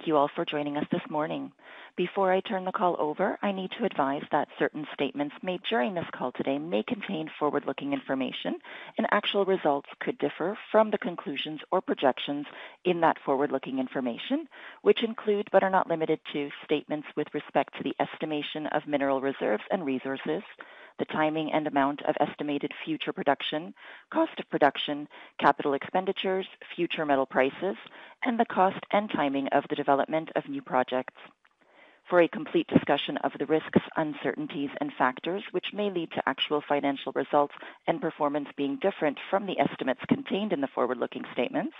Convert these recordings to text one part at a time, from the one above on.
Thank you all for joining us this morning. Before I turn the call over, I need to advise that certain statements made during this call today may contain forward-looking information, and actual results could differ from the conclusions or projections in that forward-looking information, which include, but are not limited to, statements with respect to the estimation of mineral reserves and resources, the timing and amount of estimated future production, cost of production, capital expenditures, future metal prices, and the cost and timing of the development of new projects. For a complete discussion of the risks, uncertainties, and factors which may lead to actual financial results and performance being different from the estimates contained in the forward-looking statements,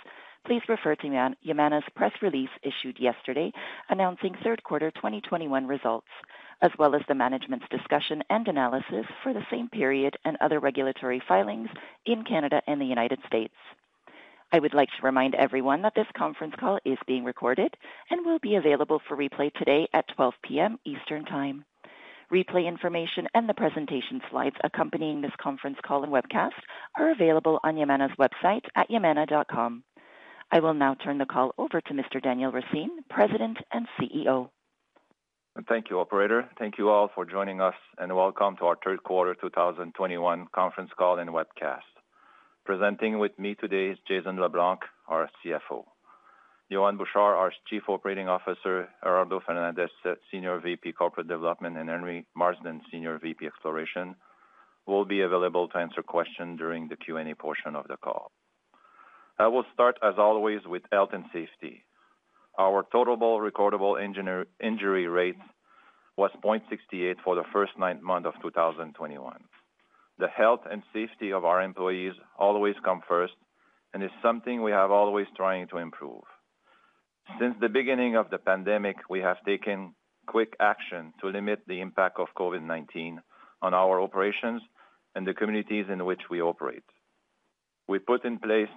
please refer to Yamana's press release issued yesterday announcing third quarter 2021 results, as well as the management's discussion and analysis for the same period and other regulatory filings in Canada and the United States. I would like to remind everyone that this conference call is being recorded and will be available for replay today at 12 P.M. Eastern Time. Replay information and the presentation slides accompanying this conference call and webcast are available on Yamana's website at yamana.com. I will now turn the call over to Mr. Daniel Racine, President and CEO. Thank you, operator. Thank you all for joining us, and welcome to our third quarter 2021 conference call and webcast. Presenting with me today is Jason LeBlanc, our CFO. Yohann Bouchard, our Chief Operating Officer, Gerardo Fernandez, Senior VP Corporate Development, and Henry Marsden, Senior VP Exploration, will be available to answer questions during the Q&A portion of the call. I will start, as always, with health and safety. Our total recordable injury rate was 0.68 for the first nine months of 2021. The health and safety of our employees always come first and is something we have always trying to improve. Since the beginning of the pandemic, we have taken quick action to limit the impact of COVID-19 on our operations and the communities in which we operate. We put in place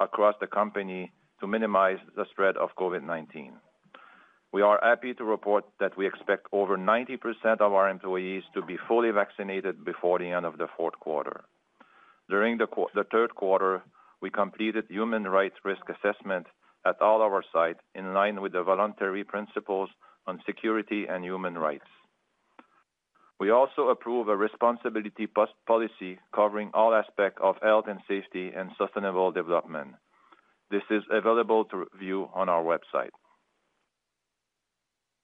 across the company to minimize the spread of COVID-19. We are happy to report that we expect over 90% of our employees to be fully vaccinated before the end of the fourth quarter. During the third quarter, we completed human rights risk assessment at all our sites in line with the voluntary principles on security and human rights. We also approve a responsibility policy covering all aspects of health and safety and sustainable development. This is available to view on our website.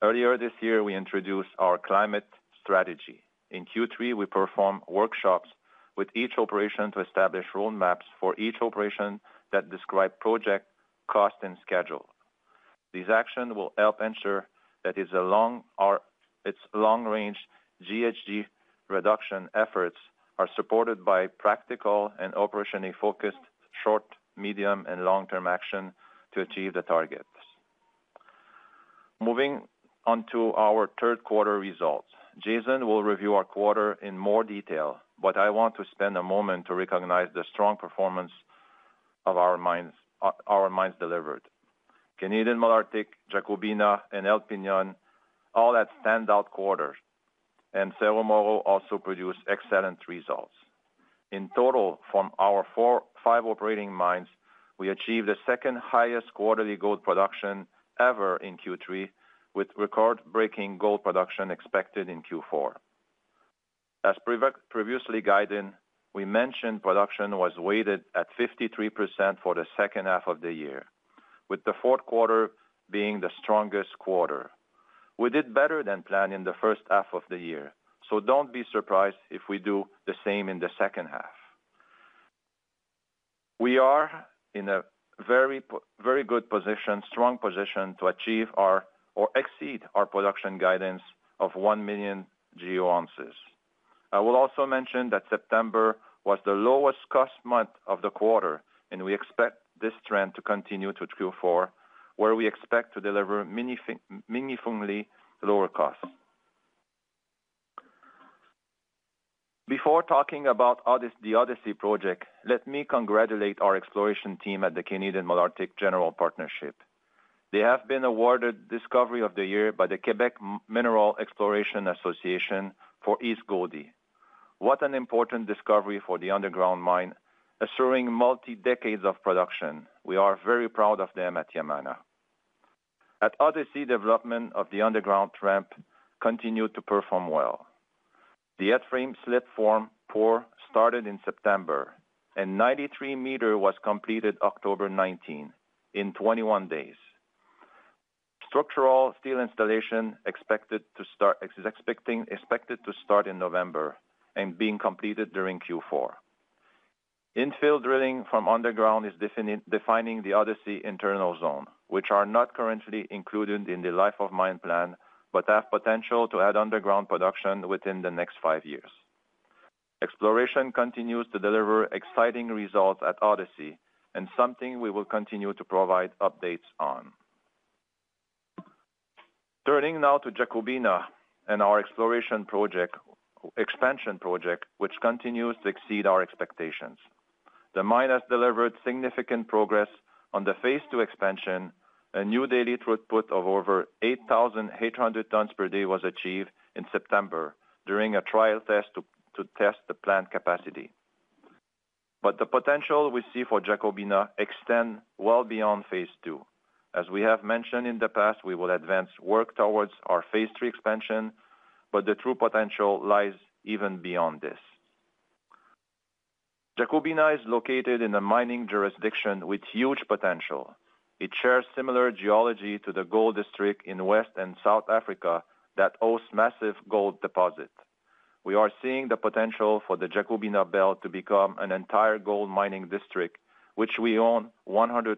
Earlier this year, we introduced our climate strategy. In Q3, we performed workshops with each operation to establish roadmaps for each operation that describe project cost and schedule. These actions will help ensure that its long-range GHG reduction efforts are supported by practical and operationally focused short, medium, and long-term action to achieve the targets. Moving on to our third quarter results. Jason will review our quarter in more detail, but I want to spend a moment to recognize the strong performance of our mines our mines delivered. Canadian Malartic, Jacobina, and El Peñón all had standout quarters, and Cerro Moro also produced excellent results. In total, from our five operating mines, we achieved the second-highest quarterly gold production ever in Q3, with record-breaking gold production expected in Q4. As previously guided, we mentioned production was weighted at 53% for the second half of the year, with the fourth quarter being the strongest quarter. We did better than planned in the first half of the year, so don't be surprised if we do the same in the second half. We are in a very good position, strong position to achieve our or exceed our production guidance of 1 million GEO ounces. I will also mention that September was the lowest cost month of the quarter, and we expect this trend to continue to Q4, where we expect to deliver meaningfully lower costs. Before talking about the Odyssey project, let me congratulate our exploration team at the Canadian Malartic General Partnership. They have been awarded Discovery of the Year by the Quebec Mineral Exploration Association for East Gouldie. What an important discovery for the underground mine, assuring multi-decades of production. We are very proud of them at Yamana. At Odyssey, development of the underground ramp continued to perform well. The headframe slip form pour started in September, and 93 meters was completed October 19 in 21 days. Structural steel installation is expected to start in November and being completed during Q4. Infill drilling from underground is defining the Odyssey internal zone, which are not currently included in the life of mine plan, but have potential to add underground production within the next five years. Exploration continues to deliver exciting results at Odyssey and something we will continue to provide updates on. Turning now to Jacobina and our exploration project, expansion project, which continues to exceed our expectations. The mine has delivered significant progress on the phase two expansion. A new daily throughput of over 8,800 tons per day was achieved in September during a trial test to test the plant capacity. But the potential we see for Jacobina extend well beyond phase two. As we have mentioned in the past, we will advance work towards our phase three expansion, but the true potential lies even beyond this. Jacobina is located in a mining jurisdiction with huge potential. It shares similar geology to the gold district in West and South Africa that hosts massive gold deposit. We are seeing the potential for the Jacobina Belt to become an entire gold mining district, which we own 100%.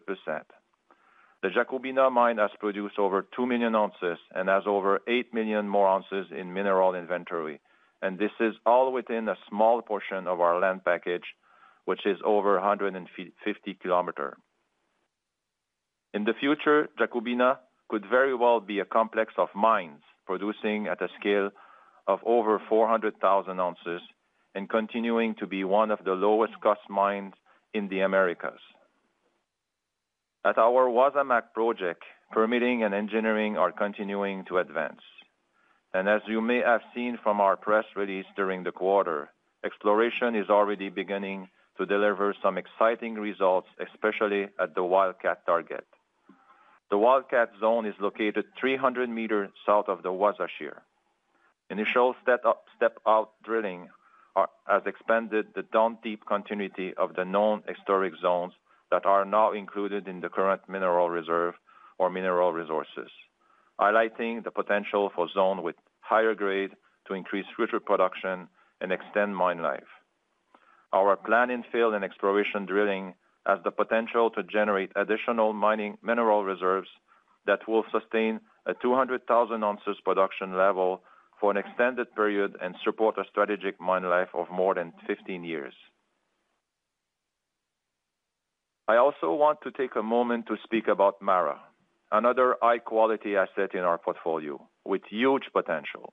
The Jacobina mine has produced over 2 million ounces and has over 8 million more ounces in mineral inventory, and this is all within a small portion of our land package, which is over 150 kilometers. In the future, Jacobina could very well be a complex of mines, producing at a scale of over 400,000 ounces and continuing to be one of the lowest cost mines in the Americas. At our Wasamac project, permitting and engineering are continuing to advance. And as you may have seen from our press release during the quarter, exploration is already beginning to deliver some exciting results, especially at the Wildcat target. The Wildcat zone is located 300 meters south of the Wasa Shear. Initial step-out drilling has expanded the down-deep continuity of the known historic zones that are now included in the current mineral reserve or mineral resources, highlighting the potential for zone with higher grade to increase future production and extend mine life. Our planned infill and exploration drilling has the potential to generate additional mining mineral reserves that will sustain a 200,000 ounces production level for an extended period and support a strategic mine life of more than 15 years. I also want to take a moment to speak about MARA, another high-quality asset in our portfolio with huge potential.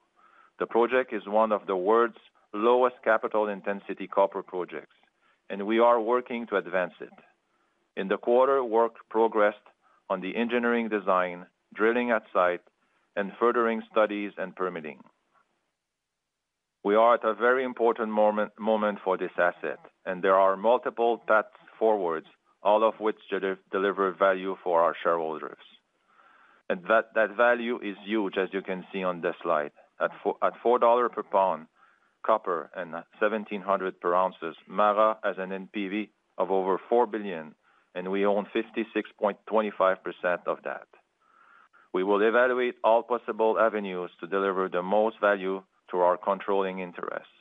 The project is one of the world's lowest capital intensity copper projects, and we are working to advance it. In the quarter, work progressed on the engineering design, drilling at site, and furthering studies and permitting. We are at a very important moment for this asset, and there are multiple paths forward, all of which deliver value for our shareholders. That value is huge, as you can see on this slide. At $4 per pound copper and 1,700 per ounce, MARA has an NPV of over 4 billion, and we own 56.25% of that. We will evaluate all possible avenues to deliver the most value to our controlling interests.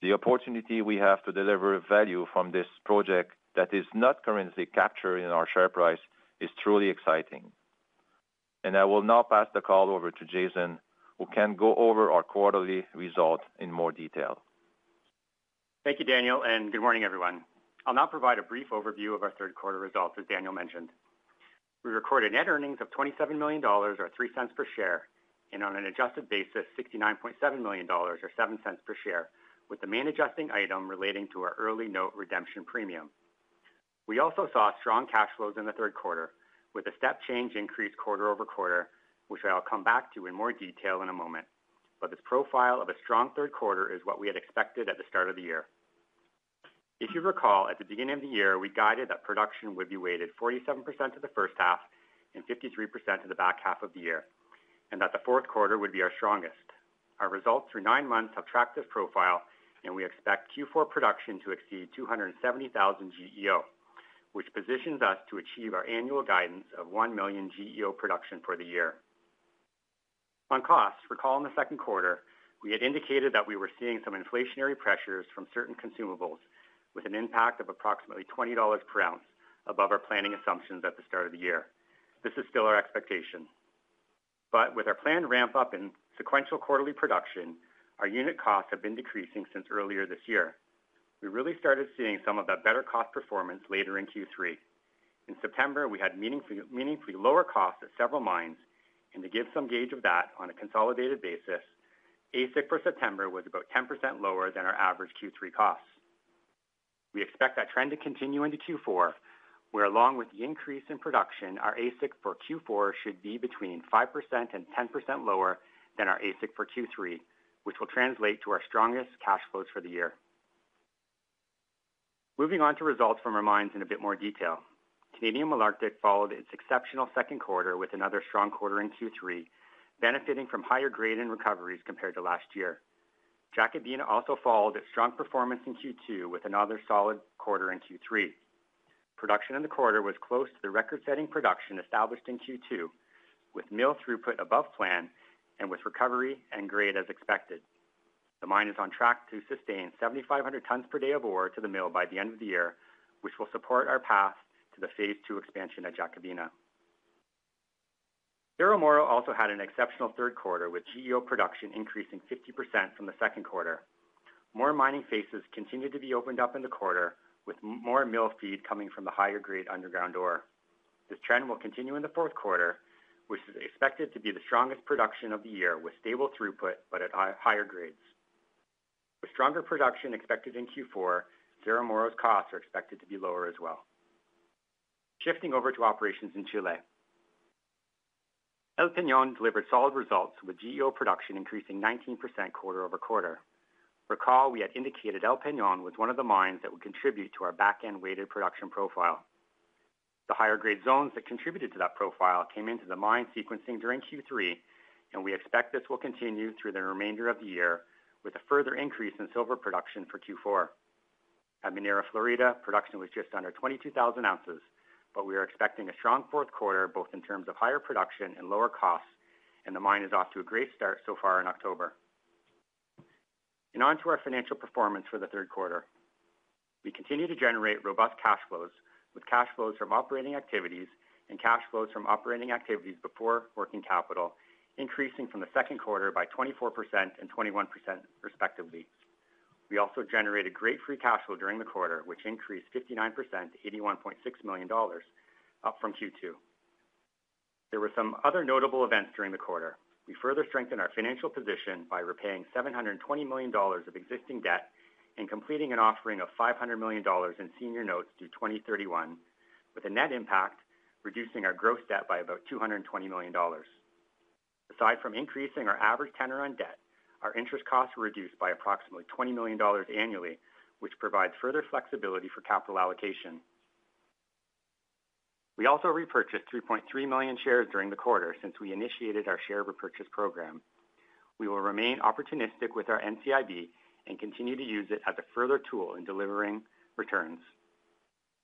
The opportunity we have to deliver value from this project that is not currently captured in our share price is truly exciting. And I will now pass the call over to Jason, who can go over our quarterly results in more detail. Thank you, Daniel, and good morning, everyone. I'll now provide a brief overview of our third quarter results, as Daniel mentioned. We recorded net earnings of 27 million dollars or 0.03 per share, and on an adjusted basis, 69.7 million dollars or 0.07 per share, with the main adjusting item relating to our early note redemption premium. We also saw strong cash flows in the third quarter, with a step change increase quarter-over-quarter, which I'll come back to in more detail in a moment. But this profile of a strong third quarter is what we had expected at the start of the year. If you recall, at the beginning of the year, we guided that production would be weighted 47% to the first half and 53% to the back half of the year, and that the fourth quarter would be our strongest. Our results through nine months have tracked this profile, and we expect Q4 production to exceed 270,000 GEO, which positions us to achieve our annual guidance of 1 million GEO production for the year. On costs, recall in the second quarter, we had indicated that we were seeing some inflationary pressures from certain consumables with an impact of approximately 20 dollars per ounce above our planning assumptions at the start of the year. This is still our expectation. But with our planned ramp-up in sequential quarterly production, our unit costs have been decreasing since earlier this year. We really started seeing some of that better cost performance later in Q3. In September, we had meaningfully lower costs at several mines, to give some gauge of that on a consolidated basis, AISC for September was about 10% lower than our average Q3 costs. We expect that trend to continue into Q4, where along with the increase in production, our AISC for Q4 should be between 5% and 10% lower than our AISC for Q3, which will translate to our strongest cash flows for the year. Moving on to results from our mines in a bit more detail. Canadian Malartic followed its exceptional second quarter with another strong quarter in Q3, benefiting from higher grade and recoveries compared to last year. Jacobina also followed its strong performance in Q2 with another solid quarter in Q3. Production in the quarter was close to the record-setting production established in Q2, with mill throughput above plan and with recovery and grade as expected. The mine is on track to sustain 7,500 tons per day of ore to the mill by the end of the year, which will support our path to the phase two expansion at Jacobina. Cerro Moro also had an exceptional third quarter, with GEO production increasing 50% from the second quarter. More mining faces continued to be opened up in the quarter, with more mill feed coming from the higher grade underground ore. This trend will continue in the fourth quarter, which is expected to be the strongest production of the year, with stable throughput but at higher grades. With stronger production expected in Q4, Cerro Moro's costs are expected to be lower as well. Shifting over to operations in Chile. El Peñón delivered solid results, with GEO production increasing 19% quarter-over-quarter. Recall, we had indicated El Peñón was one of the mines that would contribute to our back-end weighted production profile. The higher grade zones that contributed to that profile came into the mine sequencing during Q3, and we expect this will continue through the remainder of the year with a further increase in silver production for Q4. At Minera Florida, production was just under 22,000 ounces, but we are expecting a strong fourth quarter, both in terms of higher production and lower costs, and the mine is off to a great start so far in October. And on to our financial performance for the third quarter. We continue to generate robust cash flows, with cash flows from operating activities and cash flows from operating activities before working capital increasing from the second quarter by 24% and 21% respectively. We also generated great free cash flow during the quarter, which increased 59% to 81.6 million dollars, up from Q2. There were some other notable events during the quarter. We further strengthened our financial position by repaying 720 million dollars of existing debt and completing an offering of 500 million dollars in senior notes due 2031, with a net impact reducing our gross debt by about 220 million dollars. Aside from increasing our average tenor on debt, our interest costs were reduced by approximately 20 million dollars annually, which provides further flexibility for capital allocation. We also repurchased 3.3 million shares during the quarter since we initiated our share repurchase program. We will remain opportunistic with our NCIB and continue to use it as a further tool in delivering returns.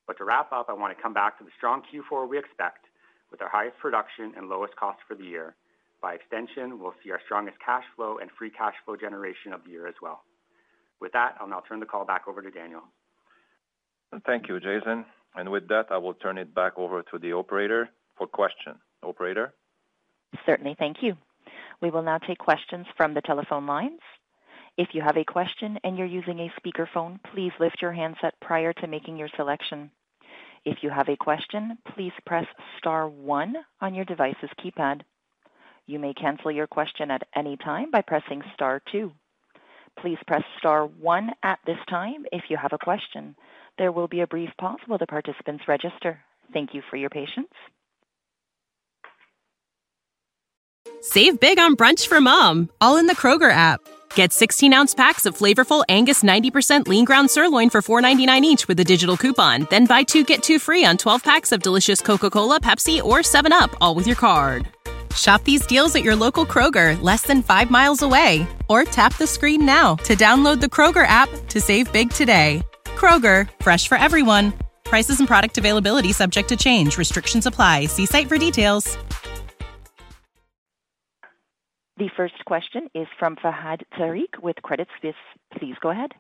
But to wrap up, I want to come back to the strong Q4 we expect with our highest production and lowest cost for the year. By extension, we'll see our strongest cash flow and free cash flow generation of the year as well. With that, I'll now turn the call back over to Daniel. Thank you, Jason. And with that, I will turn it back over to the operator for questions. Operator? Certainly. Thank you. We will now take questions from the telephone lines. If you have a question and you're using a speakerphone, please lift your handset prior to making your selection. If you have a question, please press star one on your device's keypad. You may cancel your question at any time by pressing star two. Please press star one at this time if you have a question. There will be a brief pause while the participants register. Thank you for your patience. Save big on brunch for mom, all in the Kroger app. Get 16 ounce packs of flavorful Angus 90% lean ground sirloin for $4.99 each with a digital coupon. Then buy two get two free on 12 packs of delicious Coca Cola, Pepsi, or 7UP, all with your card. Shop these deals at your local Kroger, less than five miles away. Or tap the screen now to download the Kroger app to save big today. Kroger, fresh for everyone. Prices and product availability subject to change. Restrictions apply. See site for details. The first question is from Fahad Tariq with Credit Suisse. Please go ahead.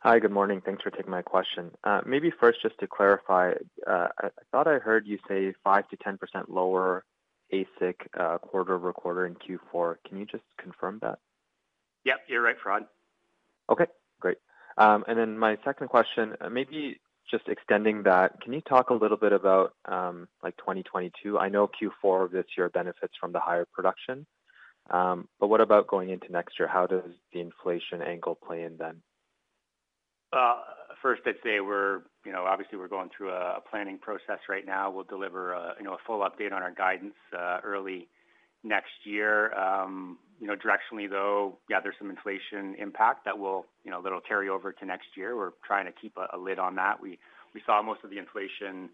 Hi, good morning. Thanks for taking my question. Uh, maybe first, just to clarify, uh, I thought I heard you say 5%-10% lower AISC uh, quarter-over-quarter in Q4. Can you just confirm that? Yep, you're right, Fahad. Okay, great. Um, and then my second question, uh, maybe just extending that, can you talk a little bit about, um, like 2022? I know Q4 of this year benefits from the higher production, um, but what about going into next year? How does the inflation angle play in then? First, I'd say we're, you know, obviously we're going through a planning process right now. We'll deliver a, you know, a full update on our guidance uh, early next year. Um, you know, directionally, though, yeah, there's some inflation impact that will, you know, that'll carry over to next year. We're trying to keep a lid on that. We we saw most of the inflation,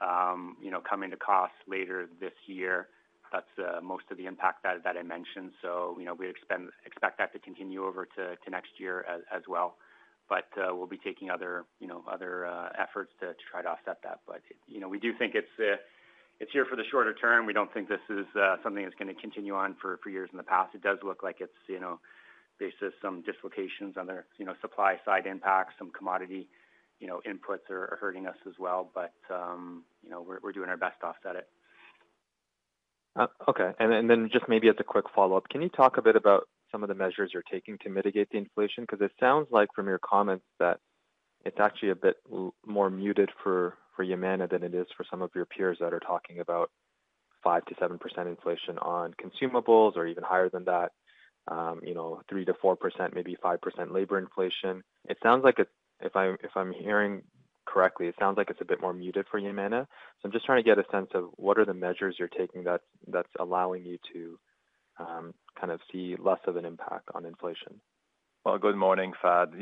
um, you know, come into cost later this year. That's uh, most of the impact that I mentioned. So, you know, we expect that to continue over to next year as well. But uh, we'll be taking other, you know, other uh, efforts to try to offset that. But, you know, we do think it's uh, it's here for the shorter term. We don't think this is something that's gonna continue on for for years in the past. It does look like it's, you know, faces some dislocations on their, you know, supply side impacts. Some commodity, you know, inputs are hurting us as well. But, um, you know, we're doing our best to offset it. Okay. And then just maybe as a quick follow-up, can you talk a bit about some of the measures you're taking to mitigate the inflation? Because it sounds like from your comments that it's actually a bit more muted for for Yamana than it is for some of your peers that are talking about 5%-7% inflation on consumables or even higher than that, um, you know, 3%-4%, maybe 5% labor inflation. It sounds like it's, if I'm if I'm hearing correctly, it sounds like it's a bit more muted for Yamana. So I'm just trying to get a sense of what are the measures you're taking that that's allowing you to Um, kind of see less of an impact on inflation? Well, good morning, Fahad.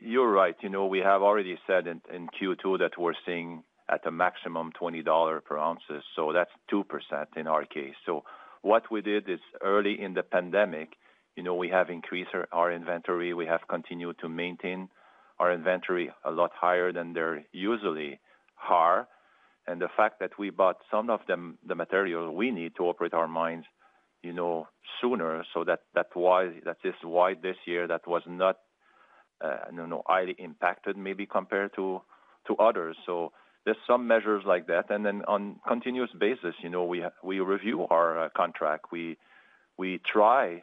You're right. You know, we have already said in Q2 that we're seeing at a maximum $20 per ounce, so that's 2% in our case. So what we did is early in the pandemic, you know, we have increased our inventory. We have continued to maintain our inventory a lot higher than they usually are. And the fact that we bought some of them, the material we need to operate our mines, you know, sooner, so that that why that is why this year that was not, uh, you know, highly impacted, maybe compared to to others. So there's some measures like that. And then on continuous basis, you know, we we review our uh, contract. We we try,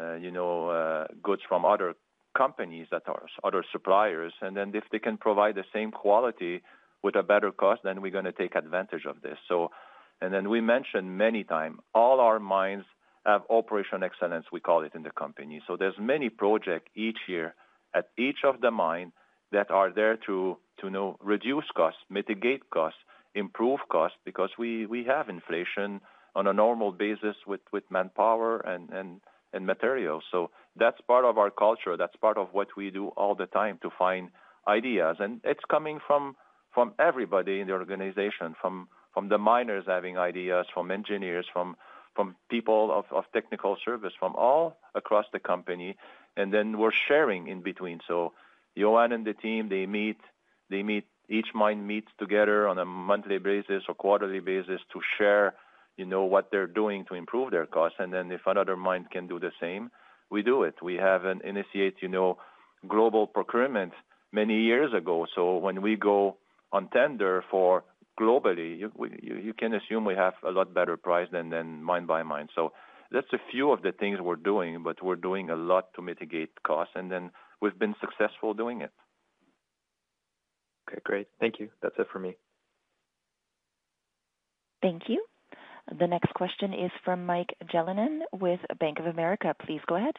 uh, you know, goods from other companies that are other suppliers, and then if they can provide the same quality with a better cost, then we're gonna take advantage of this. So, we mentioned many times, all our mines have operational excellence, we call it in the company. So there's many projects each year at each of the mine that are there to know, reduce costs, mitigate costs, improve costs, because we have inflation on a normal basis with manpower and and materials. So that's part of our culture. That's part of what we do all the time to find ideas. And it's coming from from everybody in the organization, from the miners having ideas, from engineers, from from people of of technical service, from all across the company, and then we're sharing in between. So Yohann and the team, they meet, they meet each mine meets together on a monthly basis or quarterly basis to share, you know, what they're doing to improve their costs. And then if another mine can do the same, we do it. We have initiated, you know, global procurement many years ago. So when we go on tender for globally, you can assume we have a lot better price than mine by mine. So that's a few of the things we're doing, but we're doing a lot to mitigate costs, and then we've been successful doing it. Okay, great. Thank you. That's it for me. Thank you. The next question is from Mike Jalonen with Bank of America. Please go ahead.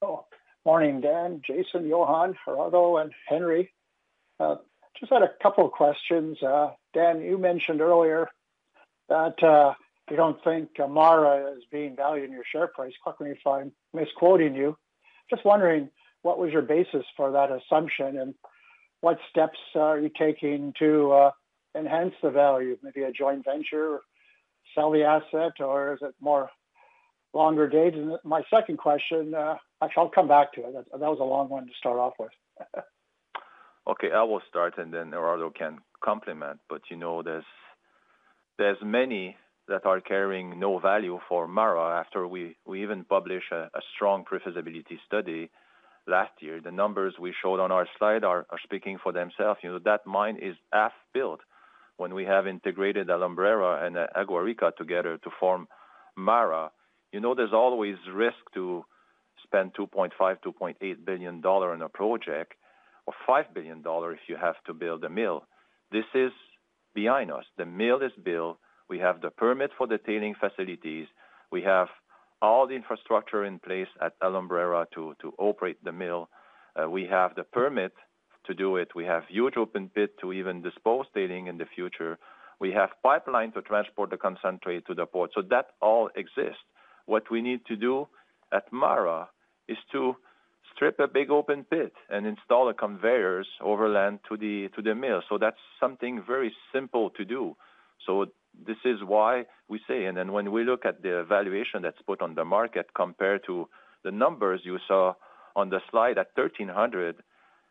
Oh, morning, Dan, Jason, Yohann, Gerardo, and Henry. Uh, Just had a couple of questions. Uh, Dan, you mentioned earlier that uh, you don't think MARA is being valued in your share price. Correct me if I'm misquoting you. Just wondering, what was your basis for that assumption, and what steps are you taking to uh, enhance the value? Maybe a joint venture, sell the asset, or is it more longer dated? My second question, actually, I'll come back to it. That was a long one to start off with. Okay, I will start, and then Gerardo can complement. But, you know, there's there's many that are carrying no value for MARA after we we even publish a strong pre-feasibility study last year. The numbers we showed on our slide are speaking for themselves. You know, that mine is half built when we have integrated Alumbrera and Agua Rica together to form MARA. You know, there's always risk to spend $2.5 billion-$2.8 billion in a project, or $5 billion if you have to build a mill. This is behind us. The mill is built. We have the permit for the tailings facilities. We have all the infrastructure in place at Alumbrera to operate the mill. Uh, we have the permit to do it. We have huge open pit to even dispose tailings in the future. We have pipeline to transport the concentrate to the port. So that all exists. What we need to do at MARA is to strip a big open pit and install the conveyors overland to the, to the mill. So that's something very simple to do. So this is why we say, and then when we look at the valuation that's put on the market compared to the numbers you saw on the slide at $1,300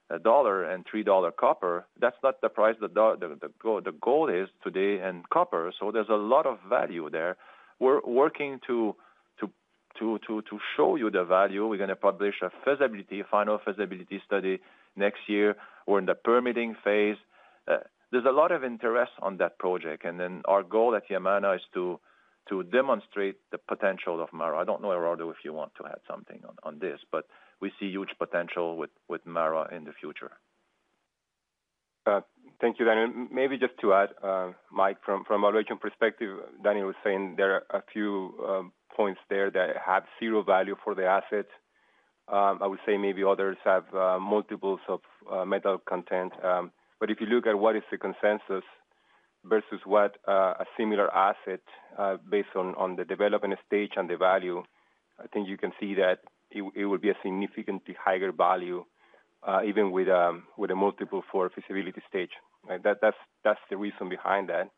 and $3 copper, that's not the price the the, the gold is today in copper. So there's a lot of value there. We're working to show you the value. We're gonna publish a feasibility, final feasibility study next year. We're in the permitting phase. Uh, there's a lot of interest on that project, and then our goal at Yamana is to to demonstrate the potential of MARA. I don't know, Gerardo, if you want to add something on on this, but we see huge potential with with MARA in the future. Uh, thank you, Daniel. Maybe just to add, uh, Mike, from a valuation perspective, Daniel was saying there are a few points there that have zero value for the asset. Um, I would say maybe others have uh, multiples of uh, metal content. Um, but if you look at what is the consensus versus what uh, a similar asset based on the development stage and the value, I think you can see that it would be a significantly higher value even with um, with a multiple for feasibility stage. Right? That's the reason behind that.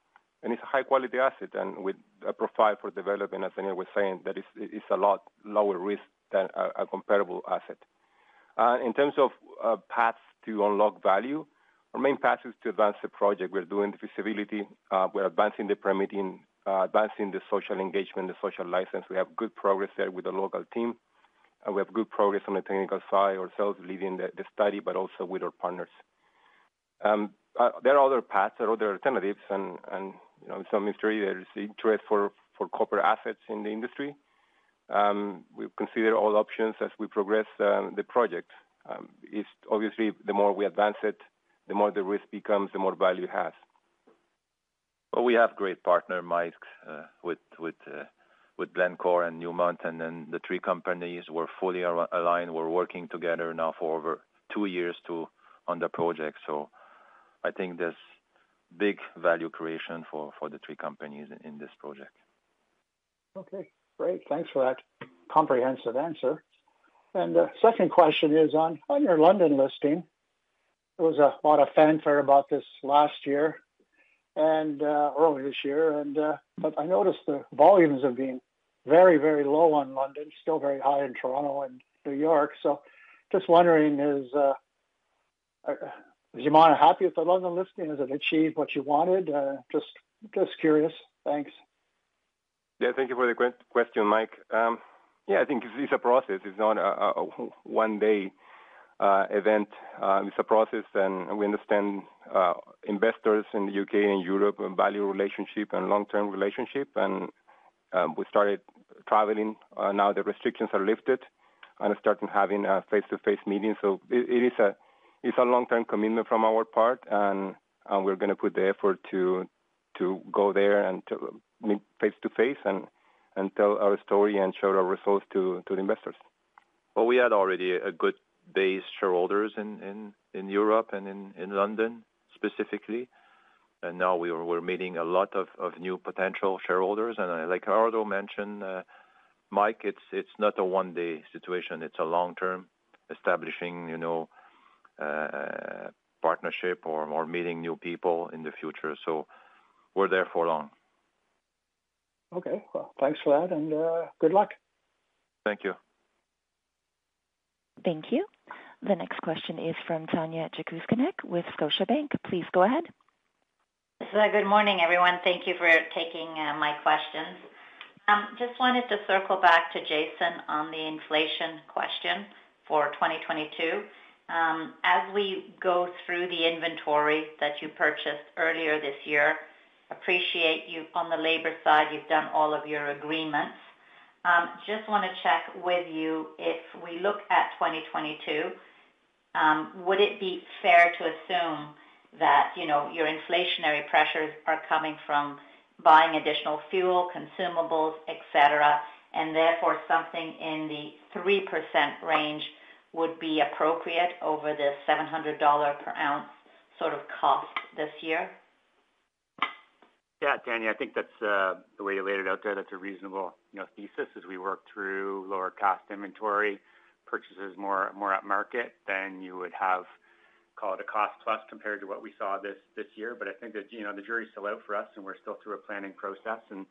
And it's a high-quality asset, and with a profile for development, as Daniel was saying, that is a lot lower risk than a comparable asset. In terms of uh, paths to unlock value, our main path is to advance the project. We're doing the feasibility, uh, we're advancing the permitting, uh, advancing the social engagement, the social license. We have good progress there with the local team, and we have good progress on the technical side, ourselves leading the study, but also with our partners. Um, there are other paths, are other alternatives, and you know, some industry, there is interest for copper assets in the industry. Um, we consider all options as we progress um, the project. Um, it's obviously, the more we advance it, the more the risk becomes, the more value it has. Well, we have great partner, Mike, uh, with with uh with Glencore and Newmont, and then the three companies were fully aligned. We're working together now for over two years on the project. So I think there's big value creation for the three companies in this project. Okay, great. Thanks for that comprehensive answer. And the second question is on your London listing. There was a lot of fanfare about this last year and uh, early this year, and uh, but I noticed the volumes have been very, very low on London, still very high in Toronto and New York. So just wondering, is Yamana happy with the London listing? Has it achieved what you wanted? Uh, Just just curious. Thanks. Yeah, thank you for the question, Mike. Um, Yeah, I think it's a process. It's not a a one-day uh, event. Uh, It's a process, and we understand uh, investors in the U.K. and Europe value relationship and long-term relationship. And um, we started traveling. Now the restrictions are lifted and starting having a face-to-face meetings. So it is it's a long-term commitment from our part, and we're going to put the effort to to go there and to meet face-to-face and and tell our story and show our results to to the investors. Well, we had already a good base shareholders in in in Europe and in in London specifically. And now we're we're meeting a lot of of new potential shareholders. And uh, like Gerardo mentioned, uh, Mike, it's it's not a one-day situation. It's a long-term establishing partnership or meeting new people in the future. So we're there for long. Okay. Well, thanks for that, and uh, good luck. Thank you. Thank you. The next question is from Tanya Jakusconek with Scotiabank. Please go ahead. Good morning, everyone. Thank you for taking uh, my questions. Um, just wanted to circle back to Jason on the inflation question for 2022. Um, as we go through the inventory that you purchased earlier this year, appreciate you on the labor side, you've done all of your agreements. Um, just want to check with you, if we look at 2022, um, would it be fair to assume that you know, your inflationary pressures are coming from buying additional fuel, consumables, etc., and therefore something in the 3% range would be appropriate over the $700 per ounce sort of cost this year? Yeah, Tanya, I think that's uh, the way you laid it out there. That's a reasonable thesis. As we work through lower cost inventory, purchases more at market, then you would have, call it a cost plus compared to what we saw this year. But I think that you know, the jury's still out for us, and we're still through a planning process. And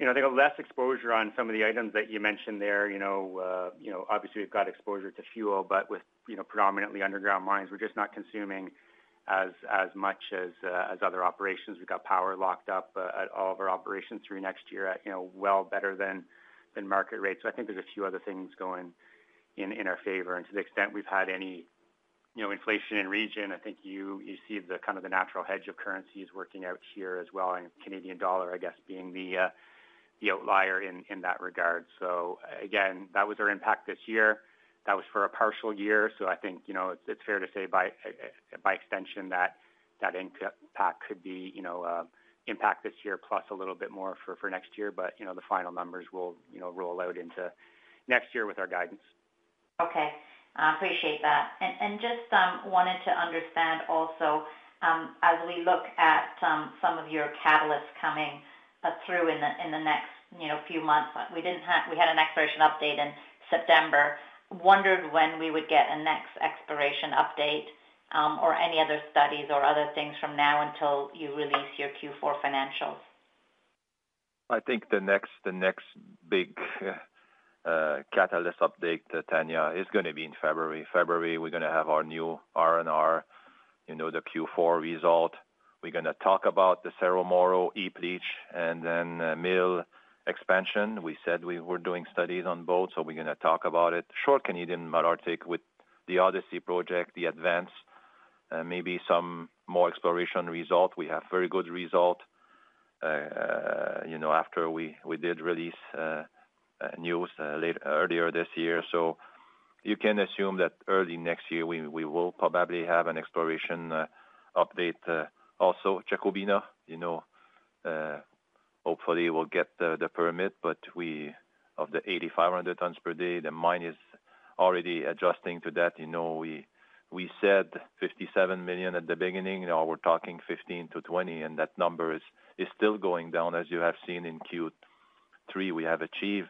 I think a less exposure on some of the items that you mentioned there. You know, uh, you know, obviously, we've got exposure to fuel, but with you know, predominantly underground mines, we're just not consuming as much uh, as other operations. We've got power locked up uh, at all of our operations through next year at you know, well better than market rates. So I think there's a few other things going in our favor. And to the extent we've had any you know, inflation in region, I think you see the kind of the natural hedge of currencies working out here as well, and Canadian dollar, I guess, being the outlier in that regard. So again, that was our impact this year. That was for a partial year. So I think you know, it's fair to say by extension that that impact could be you know, uh, impact this year plus a little bit more for next year. But you know, the final numbers will you know, roll out into next year with our guidance. Okay. I appreciate that. And just um, wanted to understand also, um, as we look at um, some of your catalysts coming through in the next you know, few months, we didn't ha we had an exploration update in September. Wondered when we would get a next exploration update um, or any other studies or other things from now until you release your Q4 financials. I think the next the next big uh, catalyst update, uh, Tanya, is going to be in February. February, we're going to have our new R&R, you know, the Q4 result. We're going to talk about the Cerro Moro heap leach and then uh, mill expansion. We said we were doing studies on both, so we're going to talk about it. Short Canadian Malartic with the Odyssey project, the advance, uh, maybe some more exploration result. We have very good result uh, after we did release news earlier this year. So you can assume that early next year, we will probably have an exploration update. Also, Jacobina, you know, uh, hopefully we'll get the permit, but we of the 8,500 tons per day, the mine is already adjusting to that. You know, we we said 57 million at the beginning. Now we're talking 15 to 20, and that number is is still going down. As you have seen in Q3, we have achieved,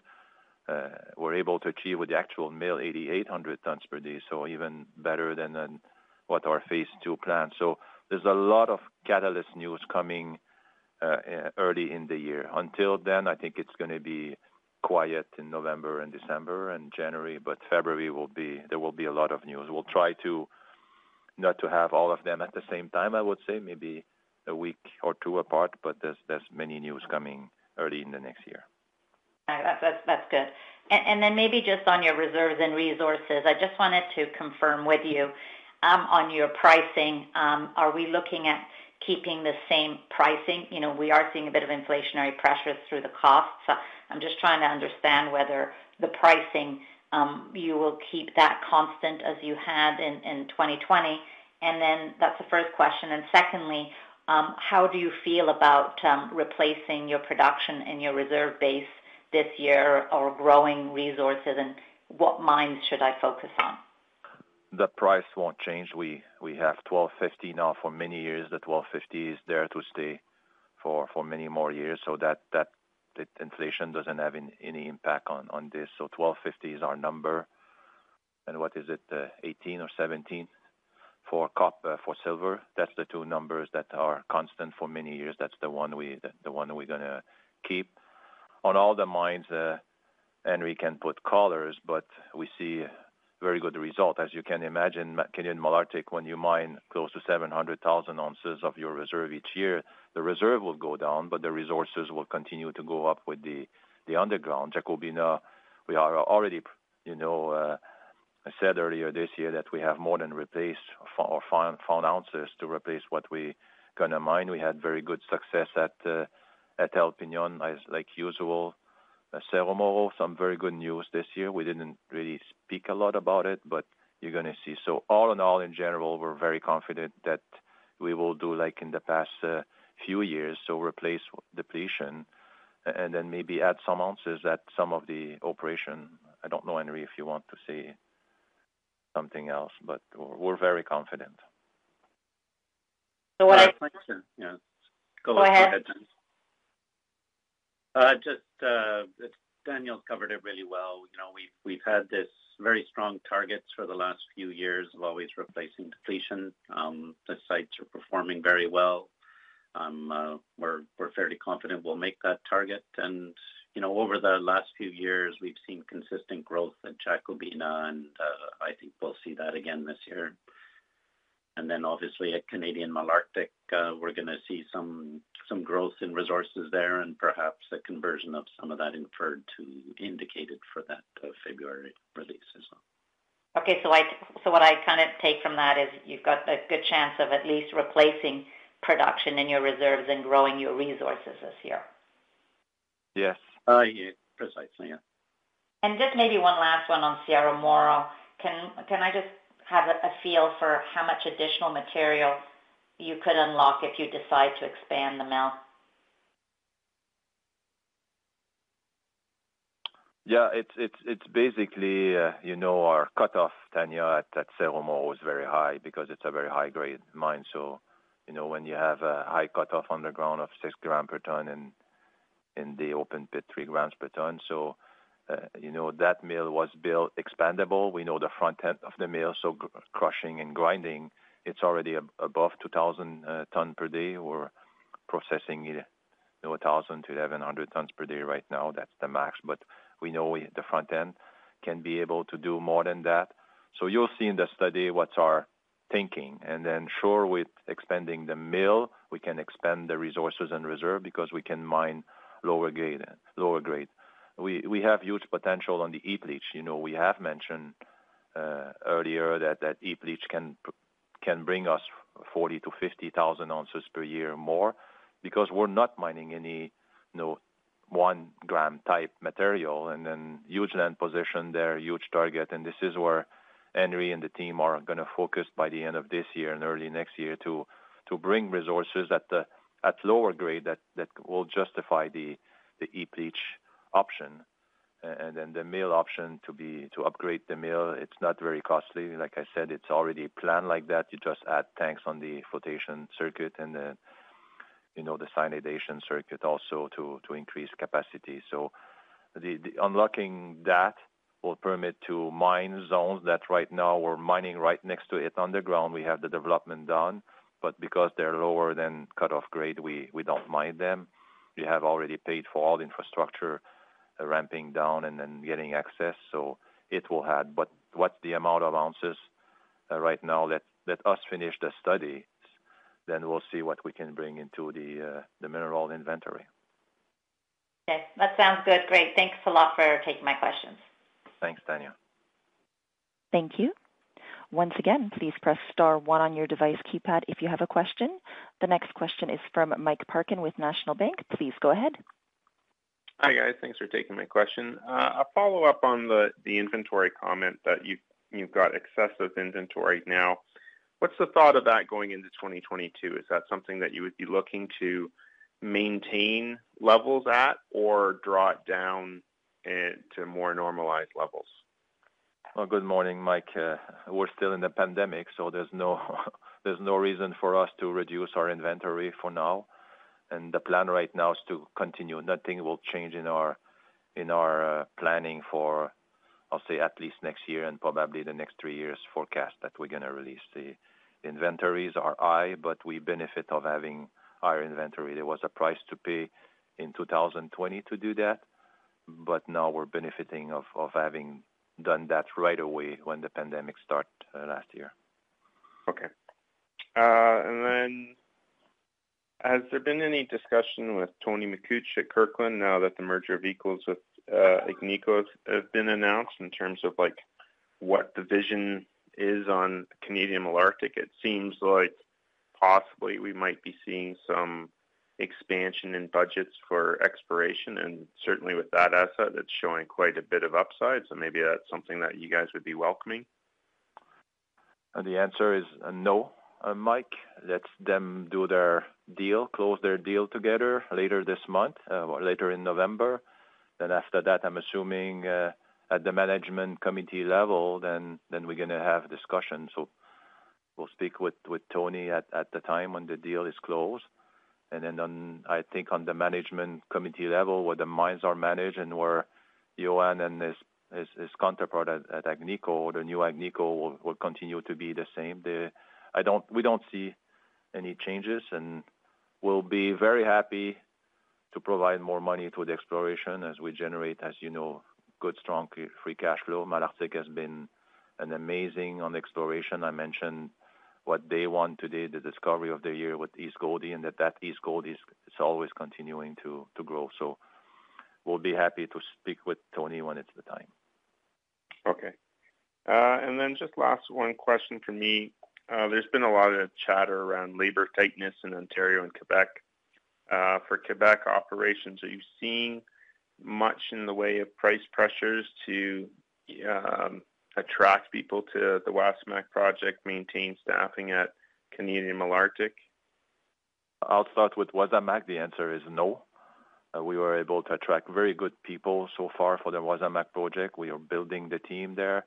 uh, we're able to achieve with the actual mill 8,800 tons per day, so even better than what our phase two plan. So there's a lot of catalyst news coming uh, early in the year. Until then, I think it's going to be quiet in November and December and January, but February will be there will be a lot of news. We'll try to not to have all of them at the same time, I would say, maybe a week or two apart, but there's many news coming early in the next year. That's good. And then maybe just on your reserves and resources, I just wanted to confirm with you Um, on your pricing, um, are we looking at keeping the same pricing? You know, we are seeing a bit of inflationary pressures through the costs. I'm just trying to understand whether the pricing um, you will keep that constant as you had in 2020? That's the first question. And secondly, how do you feel about replacing your production and your reserve base this year or growing resources, and what mines should I focus on? The price won't change. We we have 1,250 now for many years. The 1,250 is there to stay for for many more years, so that that inflation doesn't have any impact on this. So 1,250 is our number. And what is it? Uh, 18 or 17 for copper, uh, for silver. That's the two numbers that are constant for many years. That's the one we're gonna keep. On all the mines, uh, Henry can put colors, but we see very good result. As you can imagine, Canadian Malartic, when you mine close to 700,000 ounces of your reserve each year, the reserve will go down, but the resources will continue to go up with the underground. Jacobina, we are already, you know, I said earlier this year that we have more than replaced or found ounces to replace what we gonna mine. We had very good success at uh, El Peñón, as like usual. Cerro Moro, some very good news this year. We didn't really speak a lot about it, but you're gonna see. So all in all, in general, we're very confident that we will do like in the past uh, few years, so replace depletion and then maybe add some ounces at some of the operation. I don't know, Henry, if you want to say something else, but we're very confident. So what I- uh, Yeah. Go ahead. Just, Daniel's covered it really well. You know, we've we've had this very strong targets for the last few years of always replacing depletion. The sites are performing very well. Um uh we're we're fairly confident we'll make that target. And you know, over the last few years, we've seen consistent growth at Jacobina, and I think we'll see that again this year. And then obviously at Canadian Malartic, uh, we're gonna see some growth in resources there and perhaps a conversion of some of that inferred to indicated for that uh, February release as well. Okay. So what I kind of take from that is you've got a good chance of at least replacing production in your reserves and growing your resources this year. Yes. Uh, yeah, precisely, yeah. And just maybe one last one on Cerro Moro. Can I just have a feel for how much additional material you could unlock if you decide to expand the mill? Yeah. It's basically, uh, you know, our cutoff, Tanya, at Cerro Moro is very high because it's a very high-grade mine. So, you know, when you have a high cutoff underground of 6 grams per ton and in the open pit, 3 grams per ton. Uh, you know, that mill was built expandable. We know the front end of the mill, so crushing and grinding, it's already above 2,000 uh, tons per day. We're processing, you know, 1,000 to 1,100 tons per day right now. That's the max. But we know the front end can be able to do more than that. So you'll see in the study what's our thinking. And then, sure, with expanding the mill, we can expand the resources and reserve because we can mine lower grade, lower grade. We have huge potential on the heap leach. You know, we have mentioned uh, earlier that heap leach can can bring us 40,000-50,000 ounces per year more because we're not mining any, you know, 1 gram type material and then huge land position there, huge target. And this is where Henry and the team are gonna focus by the end of this year and early next year to bring resources at the at lower grade that will justify the heap option. Then the mill option to be to upgrade the mill, it's not very costly. Like I said, it's already planned like that. You just add tanks on the flotation circuit and then, you know, the cyanidation circuit also to to increase capacity. So the unlocking that will permit to mine zones that right now we're mining right next to it underground. We have the development done, but because they're lower than cut-off grade, we we don't mine them. We have already paid for all the infrastructure, Uh, ramping down and then getting access, so it will add. But what's the amount of ounces uh, right now? Let us finish the study, then we'll see what we can bring into the uh, the mineral inventory. Okay. That sounds good. Great. Thanks a lot for taking my questions. Thanks, Tanya. Thank you. Once again, please press star one on your device keypad if you have a question. The next question is from Mike Parkin with National Bank. Please go ahead. Hi, guys. Thanks for taking my question. Uh, a follow-up on the inventory comment that you've got excessive inventory now. What's the thought of that going into 2022? Is that something that you would be looking to maintain levels at or draw it down eh, to more normalized levels? Well, good morning, Mike. Uh, we're still in the pandemic, so there's no there's no reason for us to reduce our inventory for now. And the plan right now is to continue. Nothing will change in our uh, planning for, I'll say, at least next year and probably the next three years forecast that we're gonna release. The inventories are high, but we benefit of having higher inventory. There was a price to pay in 2020 to do that, but now we're benefiting of having done that right away when the pandemic start uh, last year. Okay. Uh, Has there been any discussion with Tony Makuch at Kirkland now that the merger of equals with uh, Agnico has been announced in terms of, like, what the vision is on Canadian Malartic? It seems like possibly we might be seeing some expansion in budgets for exploration, and certainly with that asset, it's showing quite a bit of upside. So maybe that's something that you guys would be welcoming. and The answer is uh, no, Mike. Let them do their deal, close their deal together later this month, uh, or later in November. Then after that, I'm assuming, uh, at the management committee level, then then we're gonna have discussions. So we'll speak with with Tony at at the time when the deal is closed. And then on, I think on the management committee level, where the mines are managed and where Yohann and his his counterpart at Agnico, the new Agnico will continue to be the same. I don't we don't see any changes, and we'll be very happy to provide more money to the exploration as we generate, as you know, good, strong free cash flow. Malartic has been an amazing on exploration. I mentioned what they want today, the discovery of the year with East Gouldie, and that that East Gouldie is always continuing to grow. So we'll be happy to speak with Tony when it's the time. Okay. Uh, and then just last one question for me. Uh, there's been a lot of chatter around labor tightness in Ontario and Quebec. Uh, for Quebec operations, are you seeing much in the way of price pressures to um, attract people to the Wasamac project, maintain staffing at Canadian Malartic? I'll start with Wasamac. The answer is no. Uh, we were able to attract very good people so far for the Wasamac project. We are building the team there.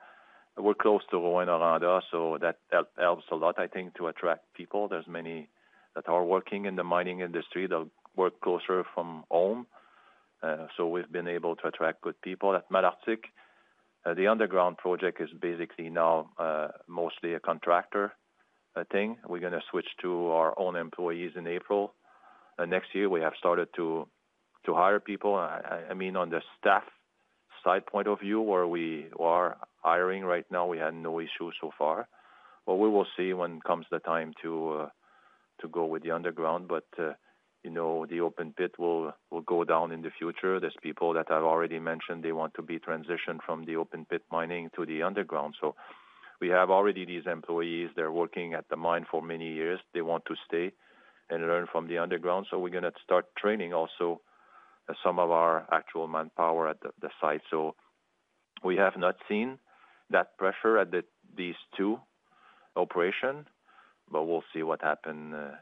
We're close to Rouyn-Noranda, so that helps a lot, I think, to attract people. There's many that are working in the mining industry. They'll work closer from home. Uh, so we've been able to attract good people. At Malartic, uh, the underground project is basically now uh, mostly a contractor thing. We're gonna switch to our own employees in April. Next year, we have started to hire people. I mean, on the staff side point of view, where we are hiring right now, we had no issues so far. But we will see when comes the time to uh, go with the underground. But uh, you know, the open pit will go down in the future. There's people that have already mentioned they want to be transitioned from the open pit mining to the underground. So we have already these employees. They're working at the mine for many years. They want to stay and learn from the underground. So we're gonna start training also uh, some of our actual manpower at the site. So we have not seen that pressure at these two operations, but we'll see what happen uh,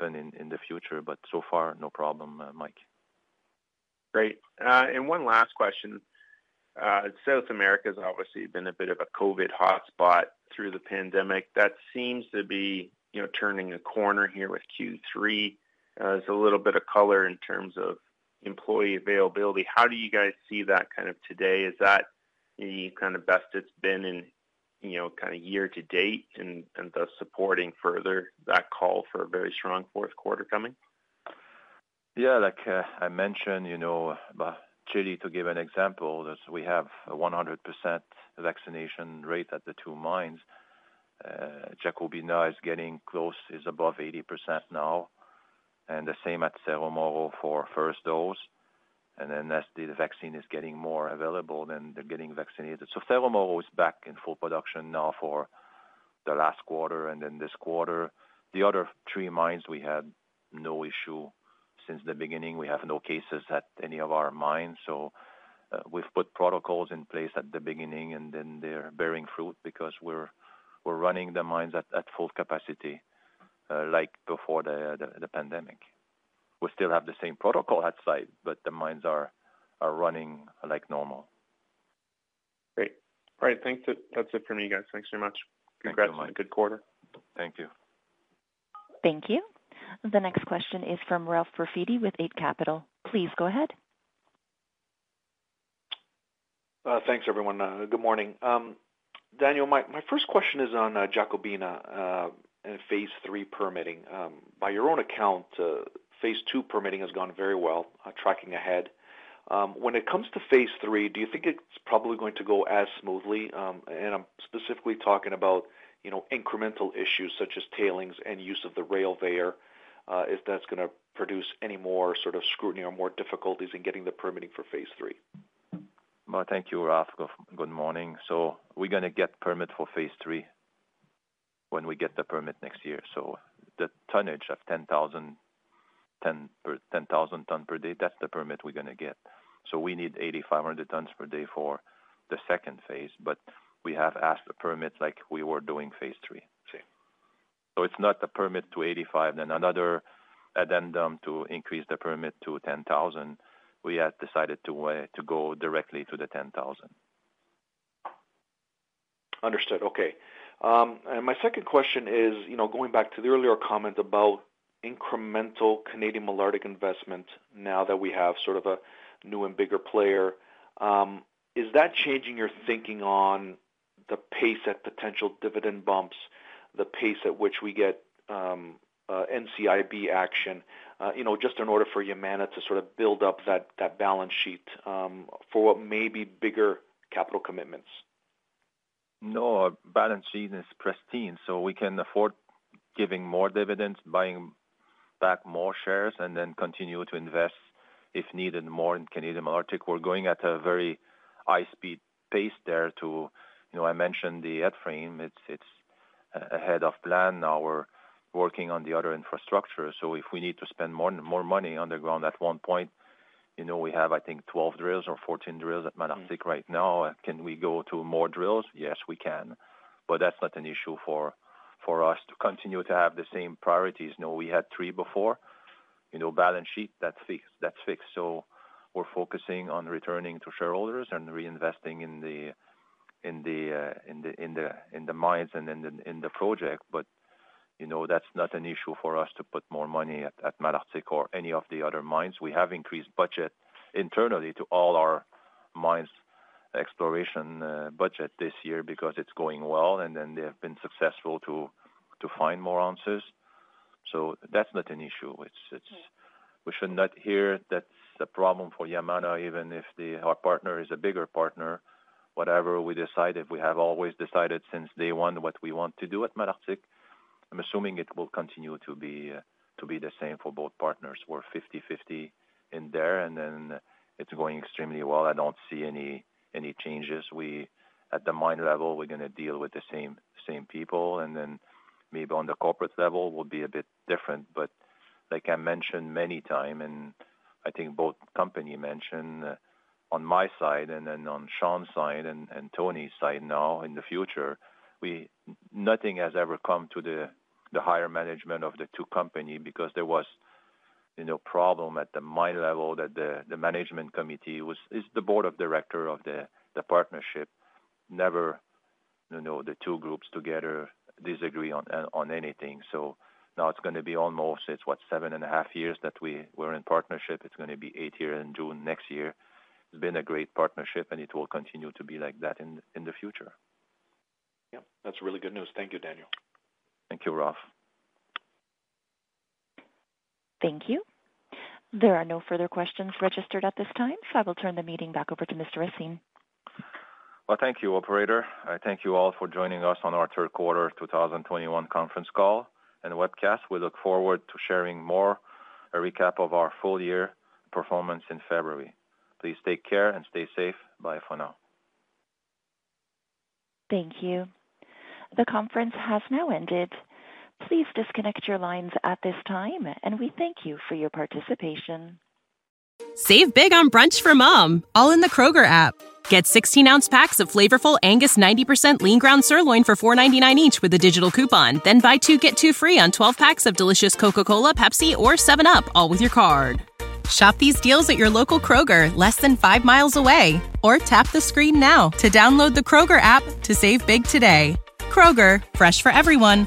in the future. But so far, no problem, uh, Mike. Great. Uh, and one last question. South America has obviously been a bit of a COVID hotspot through the pandemic. That seems to be, you know, turning a corner here with Q3. There's a little bit of color in terms of employee availability. How do you guys see that kind of today? Is that the kind of best it's been in, you know, kind of year to date and thus supporting further that call for a very strong fourth quarter coming? Yeah, like, uh, I mentioned, you know, Chile, to give an example, that we have a 100% vaccination rate at the two mines. Uh, Jacobina is getting close, is above 80% now, and the same at Cerro Moro for first dose. And then as the vaccine is getting more available, then they're getting vaccinated. Cerro Moro is back in full production now for the last quarter and then this quarter. The other three mines, we had no issue since the beginning. We have no cases at any of our mines. So uh, we've put protocols in place at the beginning, and then they're bearing fruit because we're we're running the mines at full capacity uh, like before the the pandemic. We still have the same protocol at site, but the mines are running like normal. Great. All right. Thanks. That's it for me, guys. Thanks very much. Congrats on a good quarter. Thank you. Thank you. The next question is from Ralph Profiti with Eight Capital. Please go ahead. Uh, thanks, everyone. Uh, good morning. Um, Daniel, my first question is on uh, Jacobina and phase three permitting. Um, by your own account, phase two permitting has gone very well, tracking ahead. Um, When it comes to phase three, do you think it's probably going to go as smoothly? Um, And I'm specifically talking about you know, incremental issues such as tailings and use of the rail there, if that's going to produce any more sort of scrutiny or more difficulties in getting the permitting for phase three. Well, thank you, Ralph. Good morning. So we're going to get permit for phase three when we get the permit next year. So the tonnage of 10,000 tons per day, that's the permit we're going to get. So we need 8,500 tons per day for the second phase, but we have asked the permit like we were doing phase three. So it's not the permit to 85, then another addendum to increase the permit to 10,000. We have decided uh, to go directly to the 10,000. Understood. Okay. Um, and my second question is you know, going back to the earlier comment about incremental Canadian Malartic investment now that we have sort of a new and bigger player. Um, is that changing your thinking on the pace at potential dividend bumps, the pace at which we get um, uh, NCIB action, uh, you know, just in order for Yamana to sort of build up that balance sheet um, for what may be bigger capital commitments? No, our balance sheet is pristine, so we can afford giving more dividends, buying back more shares, and then continue to invest if needed more in Canadian Malartic. We're going at a very high-speed pace there to... You know, I mentioned the headframe. It's it's ahead of plan. Now we're working on the other infrastructure. So if we need to spend more money underground at one point, you know, we have, I think, 12 drills or 14 drills at Malartic mm. right now. Can we go to more drills? Yes, we can. But that's not an issue for us to continue to have the same priorities. No, we had three before. You know, balance sheet, that's fixed. That's fixed. So we're focusing on returning to shareholders and reinvesting in the in the uh in the in the in the mines and in the in the project. But you know, that's not an issue for us to put more money at Malartic or any of the other mines. We have increased budget internally to all our mines' exploration budget this year because it's going well, and then they have been successful to to find more ounces. So that's not an issue. It's it's we should not hear that's a problem for Yamana, even if the our partner is a bigger partner. Whatever we decide, if we have always decided since day one what we want to do at Malartic, I'm assuming it will continue to be uh to be the same for both partners. We're 50/50 in there, and then it's going extremely well. I don't see any changes. We at the mine level, we're going to deal with the same same people. And then maybe on the corporate level, we'll be a bit different. But like I mentioned many times, and I think both companies mentioned uh, on my side and then on Sean's side and Tony's side now in the future, we nothing has ever come to the the higher management of the two companies because there was no problem at the mine level that the the management committee was is the board of director of the the partnership. Never you know the two groups together disagree on uh, on anything. So now it's going to be almost, it's what, seven and a half years that we were in partnership. It's going to be eight years in June next year. It's been a great partnership, and it will continue to be like that in in the future. yeah That's really good news. Thank you, Daniel. Thank you, Ralph. Thank you. There are no further questions registered at this time, so I will turn the meeting back over to Mr. Racine. Well, thank you, operator. I thank you all for joining us on our third quarter 2021 conference call and webcast. We look forward to sharing more, a recap of our full year performance in February. Please take care and stay safe. Bye for now. Thank you. The conference has now ended. Please disconnect your lines at this time, and we thank you for your participation. Save big on brunch for mom, all in the Kroger app. Get 16 ounce packs of flavorful Angus 90% lean ground sirloin for $4.99 each with a digital coupon. Then buy two get two free on 12 packs of delicious Coca Cola, Pepsi, or 7UP, all with your card. Shop these deals at your local Kroger, less than five miles away. Or tap the screen now to download the Kroger app to save big today. Kroger, fresh for everyone.